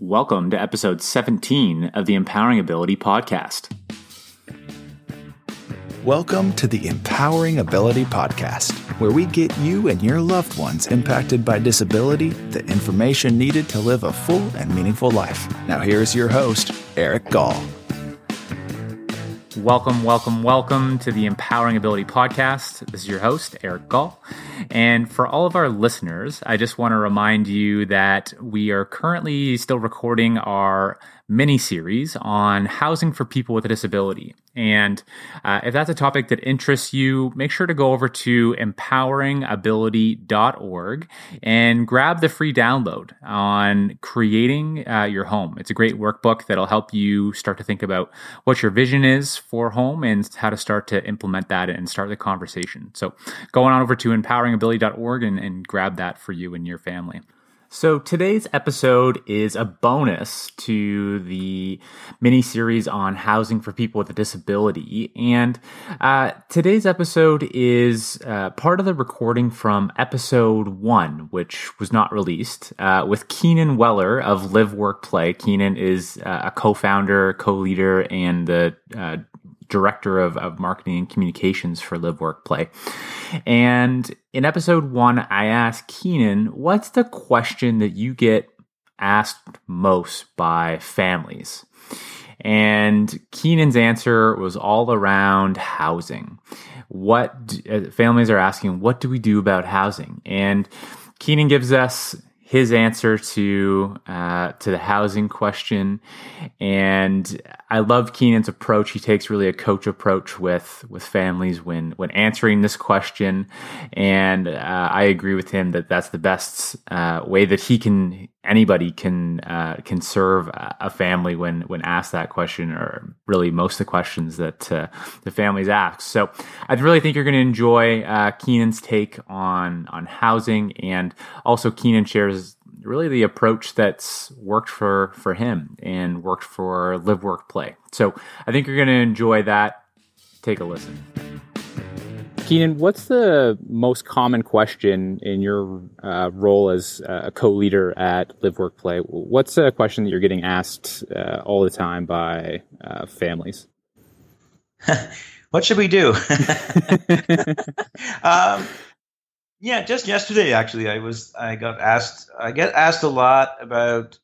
Welcome to episode 17 of the Empowering Ability Podcast. Welcome to the Empowering Ability Podcast, where we get you and your loved ones impacted by disability the information needed to live a full and meaningful life. Now, here's your host, Eric Gall. Welcome, welcome, welcome to the Empowering Ability Podcast. This is your host, Eric Gall. And for all of our listeners, I just want to remind you that we are currently still recording our mini series on housing for people with a disability. And uh, if that's a topic that interests you, make sure to go over to empoweringability.org and grab the free download on creating uh, your home. It's a great workbook that'll help you start to think about what your vision is for home and how to start to implement that and start the conversation. So go on over to empoweringability.org and, and grab that for you and your family. So today's episode is a bonus to the mini series on housing for people with a disability, and uh, today's episode is uh, part of the recording from episode one, which was not released, uh, with Keenan Wellar of Live Work Play. Keenan is uh, a co-founder, co-leader, and the uh, director of, of marketing and communications for Live Work Play. And in episode one, I asked Keenan, what's the question that you get asked most by families? And Keenan's answer was all around housing. What do, uh, families are asking, what do we do about housing? And Keenan gives us his answer to uh, to the housing question, and I love Keenan's approach. He takes really a coach approach with with families when when answering this question, and uh, I agree with him that that's the best uh, way that he can anybody can uh, can serve a family when when asked that question, or really most of the questions that uh, the families ask. So I really think you're going to enjoy uh, Keenan's take on on housing, and also Keenan shares really the approach that's worked for for him and worked for live work play. So i think you're going to enjoy that. Take a listen keenan what's the most common question in your uh, role as a co-leader at live work play what's a question that you're getting asked uh, all the time by uh, families what should we do um, yeah, just yesterday actually, I was I got asked I get asked a lot about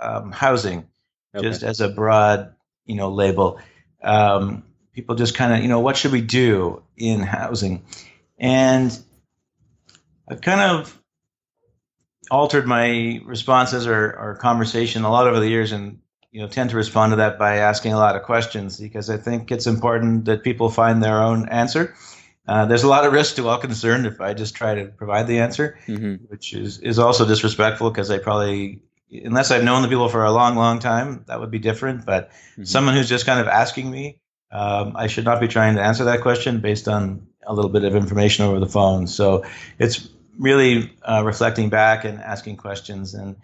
um, housing, okay. just as a broad you know label. Um, people just kind of you know what should we do in housing, and I've kind of altered my responses or, or conversation a lot over the years, and you know tend to respond to that by asking a lot of questions because I think it's important that people find their own answer. Uh, there's a lot of risk to all concerned if I just try to provide the answer, mm-hmm. which is, is also disrespectful because I probably, unless I've known the people for a long, long time, that would be different. But mm-hmm. someone who's just kind of asking me, um, I should not be trying to answer that question based on a little bit of information over the phone. So it's really uh, reflecting back and asking questions. And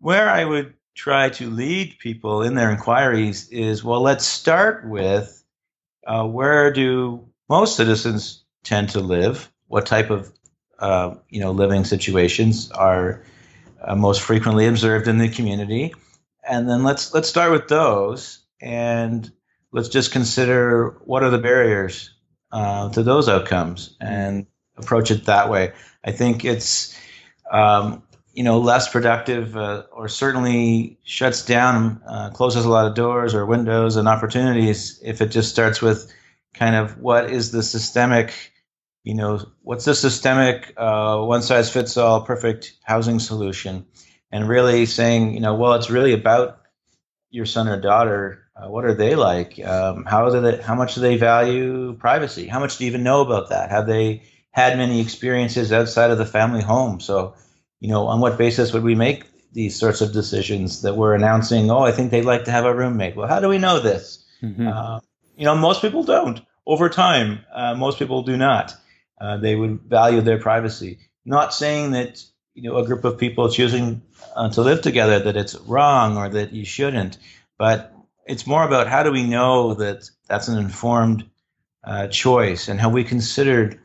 where I would try to lead people in their inquiries is well, let's start with uh, where do most citizens tend to live, what type of uh, you know living situations are uh, most frequently observed in the community, and then let's let's start with those, and let's just consider what are the barriers uh, to those outcomes, and approach it that way. I think it's um, you know less productive, uh, or certainly shuts down, uh, closes a lot of doors or windows and opportunities if it just starts with kind of what is the systemic, you know, what's the systemic uh, one size fits all perfect housing solution, and really saying, you know, well, it's really about your son or daughter. Uh, what are they like? Um, how do they? How much do they value privacy? How much do you even know about that? Have they had many experiences outside of the family home? So, you know, on what basis would we make these sorts of decisions that we're announcing? Oh, I think they'd like to have a roommate. Well, how do we know this? Mm-hmm. Uh, you know, most people don't. Over time, uh, most people do not. Uh, they would value their privacy. Not saying that you know a group of people choosing uh, to live together that it's wrong or that you shouldn't, but it's more about how do we know that that's an informed uh, choice and how we considered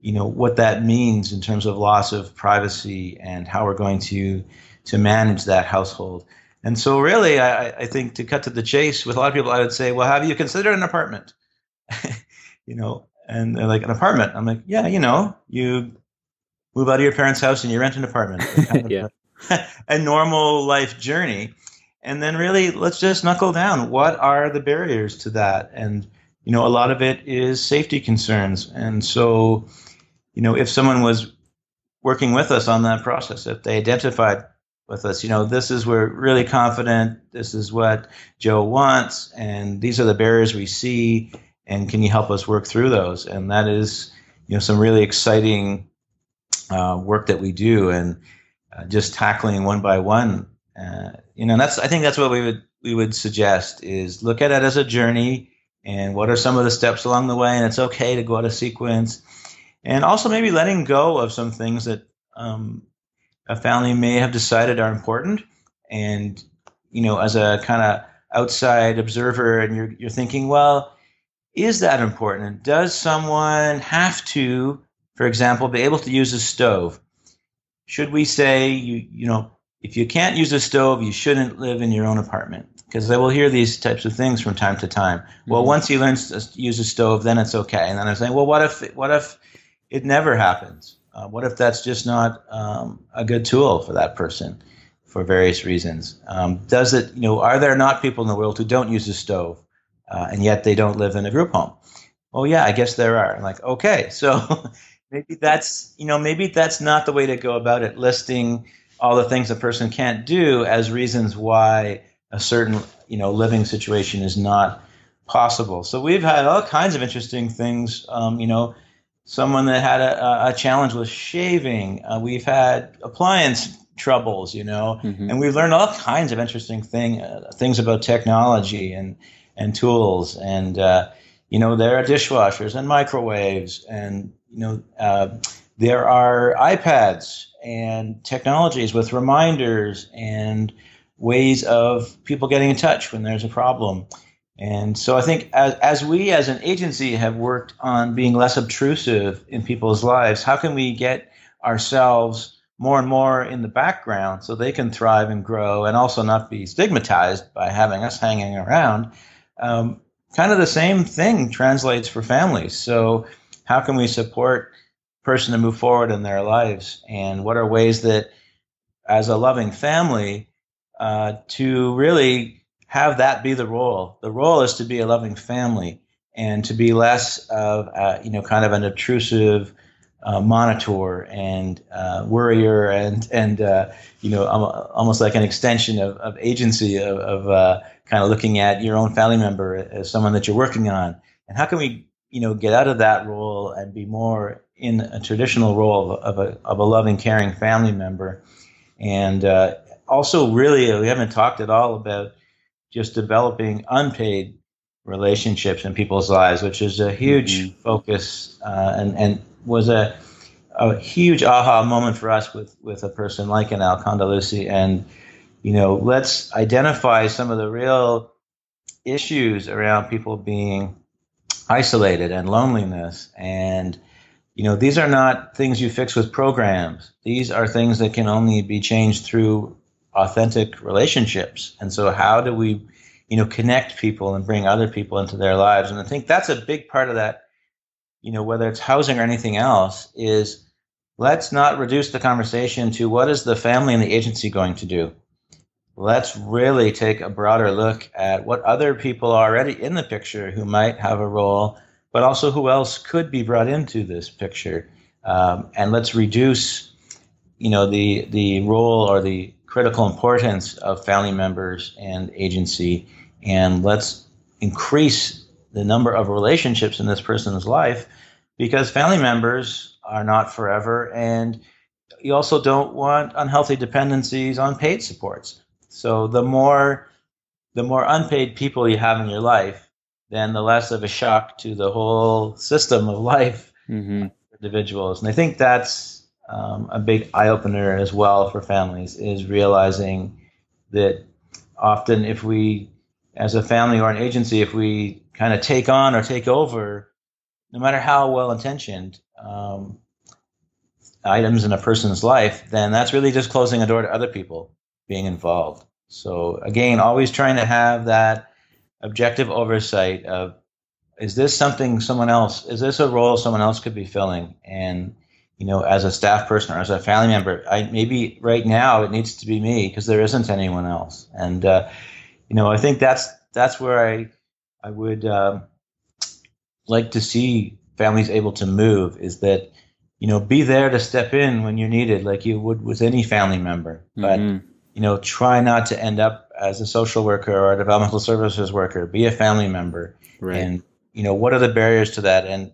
you know what that means in terms of loss of privacy and how we're going to to manage that household And so, really, I, I think to cut to the chase, with a lot of people, I would say, well, have you considered an apartment? you know, and they're like, an apartment. I'm like, yeah, you know, you move out of your parents' house and you rent an apartment. Yeah. a normal life journey. And then really, let's just knuckle down. What are the barriers to that? And, you know, a lot of it is safety concerns. And so, you know, if someone was working with us on that process, if they identified with us. You know, this is we're really confident. This is what Joe wants, and these are the barriers we see. And can you help us work through those? And that is, you know, some really exciting uh, work that we do, and uh, just tackling one by one. Uh, you know, that's I think that's what we would we would suggest is look at it as a journey, and what are some of the steps along the way, and it's okay to go out of sequence, and also maybe letting go of some things that um, a family may have decided are important. And you know as a kind of outside observer and you're you're thinking well is that important? Does someone have to for example be able to use a stove? Should we say you you know if you can't use a stove you shouldn't live in your own apartment because I will hear these types of things from time to time. Mm-hmm. Well, once he learns to use a stove, then it's okay. And then I'm saying, well, what if what if it never happens? Uh, what if that's just not um, a good tool for that person for various reasons? Um, does it, you know, are there not people in the world who don't use a stove uh, and yet they don't live in a group home? Well, yeah, I guess there are. I'm like, okay, so maybe that's, you know, maybe that's not the way to go about it, listing all the things a person can't do as reasons why a certain, you know, living situation is not possible. So we've had all kinds of interesting things, um, you know, someone that had a, a challenge with shaving. Uh, we've had appliance troubles, you know, mm-hmm. and we've learned all kinds of interesting thing uh, things about technology and and tools. And uh, you know, there are dishwashers and microwaves, and you know, uh, there are iPads and technologies with reminders and ways of people getting in touch when there's a problem. And so I think as, as we as an agency have worked on being less obtrusive in people's lives, how can we get ourselves more and more in the background so they can thrive and grow and also not be stigmatized by having us hanging around? Um, kind of the same thing translates for families. So how can we support person to move forward in their lives? And what are ways that as a loving family uh, to really have that be the role. The role is to be a loving family and to be less of, you know, kind of an obtrusive uh, monitor and uh, worrier and, and uh, you know, almost like an extension of, of agency of, of uh, kind of looking at your own family member as someone that you're working on. And how can we, you know, get out of that role and be more in a traditional role of, of a, of a loving, caring family member? And uh, also, really, we haven't talked at all about just developing unpaid relationships in people's lives, which is a huge mm-hmm. focus uh, and, and was a, a huge aha moment for us with, with a person like an Al Condeluci. And, you know, let's identify some of the real issues around people being isolated and loneliness. And, you know, these are not things you fix with programs. These are things that can only be changed through authentic relationships. And so how do we, you know, connect people and bring other people into their lives? And I think that's a big part of that, you know, whether it's housing or anything else, is let's not reduce the conversation to what is the family and the agency going to do. Let's really take a broader look at what other people are already in the picture who might have a role, but also who else could be brought into this picture. Um, and let's reduce, you know, the the role or the critical importance of family members and agency, and let's increase the number of relationships in this person's life because family members are not forever, and you also don't want unhealthy dependencies on paid supports. So the more the more unpaid people you have in your life, then the less of a shock to the whole system of life mm-hmm. individuals. And I think that's um, a big eye opener as well for families is realizing that often if we, as a family or an agency, if we kind of take on or take over, no matter how well intentioned, um, items in a person's life, then that's really just closing a door to other people being involved. So again, always trying to have that objective oversight of is this something someone else is this a role someone else could be filling and you know as a staff person or as a family member i maybe right now it needs to be me because there isn't anyone else and uh, you know i think that's that's where i i would uh, like to see families able to move is that you know be there to step in when you're needed like you would with any family member but mm-hmm. You know try not to end up as a social worker or a developmental services worker. Be a family member. Right. and you know what are the barriers to that? And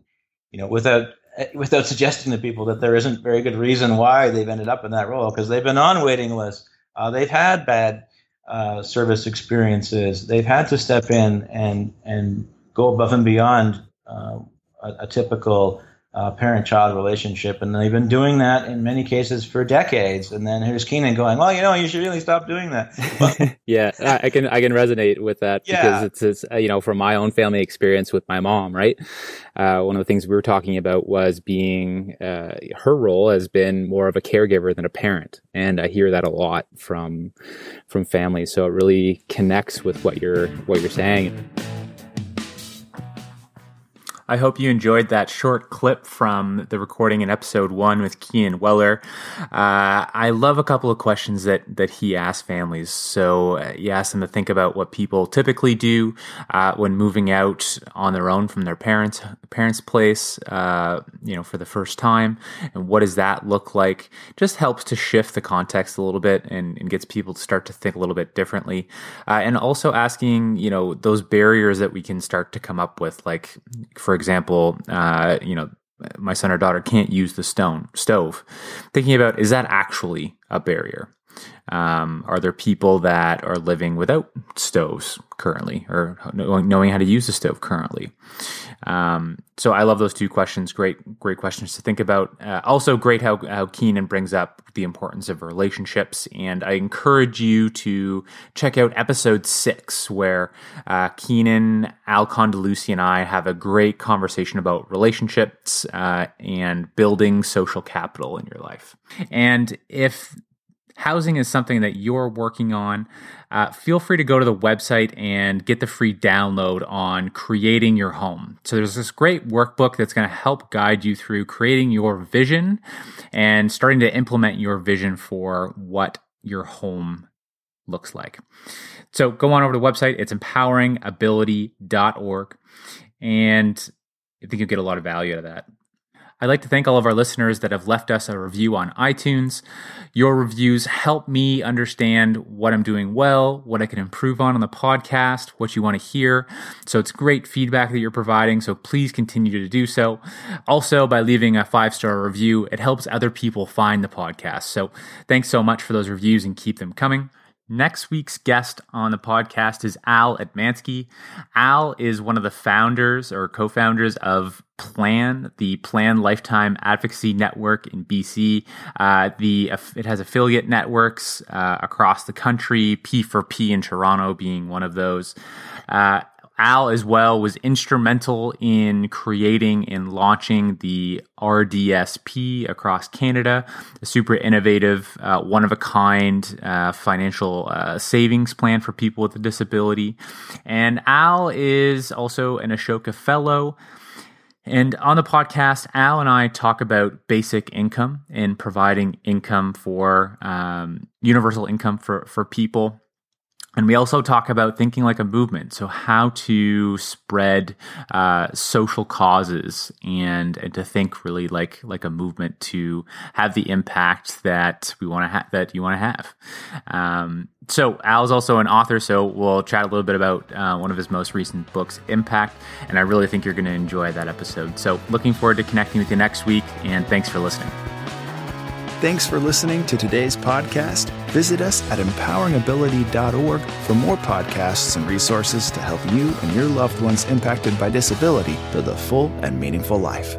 you know without without suggesting to people that there isn't very good reason why they've ended up in that role because they've been on waiting lists. Uh, they've had bad uh, service experiences. They've had to step in and and go above and beyond uh, a, a, typical uh, parent-child relationship, and they've been doing that in many cases for decades. And then here's Keenan going, "Well, you know, you should really stop doing that." yeah, I can I can resonate with that yeah. because it's, it's uh, you know from my own family experience with my mom. Right, uh, one of the things we were talking about was being uh, her role has been more of a caregiver than a parent, and I hear that a lot from from families. So it really connects with what you're what you're saying. I hope you enjoyed that short clip from the recording in episode one with Keenan Wellar. Uh, I love a couple of questions that that he asked families. So uh, he asked them to think about what people typically do uh, when moving out on their own from their parents parents' place, uh, you know, for the first time, and what does that look like? Just helps to shift the context a little bit and, and gets people to start to think a little bit differently, uh, and also asking, you know, those barriers that we can start to come up with, like for example, uh, you know, my son or daughter can't use the stone stove. Thinking about is that actually a barrier? Um, are there people that are living without stoves currently or knowing how to use the stove currently? Um, so I love those two questions. Great, great questions to think about. Uh, also, great how, how Keenan brings up the importance of relationships. And I encourage you to check out episode six, where uh, Keenan, Al Condeluci, and I have a great conversation about relationships uh, and building social capital in your life. And if housing is something that you're working on, uh, feel free to go to the website and get the free download on creating your home. So there's this great workbook that's going to help guide you through creating your vision and starting to implement your vision for what your home looks like. So go on over to the website. It's empoweringability.org. And I think you'll get a lot of value out of that. I'd like to thank all of our listeners that have left us a review on iTunes. Your reviews help me understand what I'm doing well, what I can improve on on the podcast, what you want to hear. So it's great feedback that you're providing. So please continue to do so. Also, by leaving a five star review, it helps other people find the podcast. So thanks so much for those reviews and keep them coming. Next week's guest on the podcast is Al Etmanski. Al is one of the founders or co founders of Plan, the Plan Lifetime Advocacy Network in BC. Uh, the It has affiliate networks uh, across the country, P4P in Toronto being one of those. Uh, Al, as well, was instrumental in creating and launching the RDSP across Canada, a super innovative, uh, one of a kind uh, financial uh, savings plan for people with a disability. And Al is also an Ashoka Fellow. And on the podcast, Al and I talk about basic income and providing income for um, universal income for, for people and we also talk about thinking like a movement. So, how to spread uh, social causes and, and to think really like like a movement to have the impact that we want to have that you want to have. Um, so, Al is also an author. So, we'll chat a little bit about uh, one of his most recent books, Impact. And I really think you're going to enjoy that episode. So, looking forward to connecting with you next week. And thanks for listening. Thanks for listening to today's podcast. Visit us at empoweringability.org for more podcasts and resources to help you and your loved ones impacted by disability build a full and meaningful life.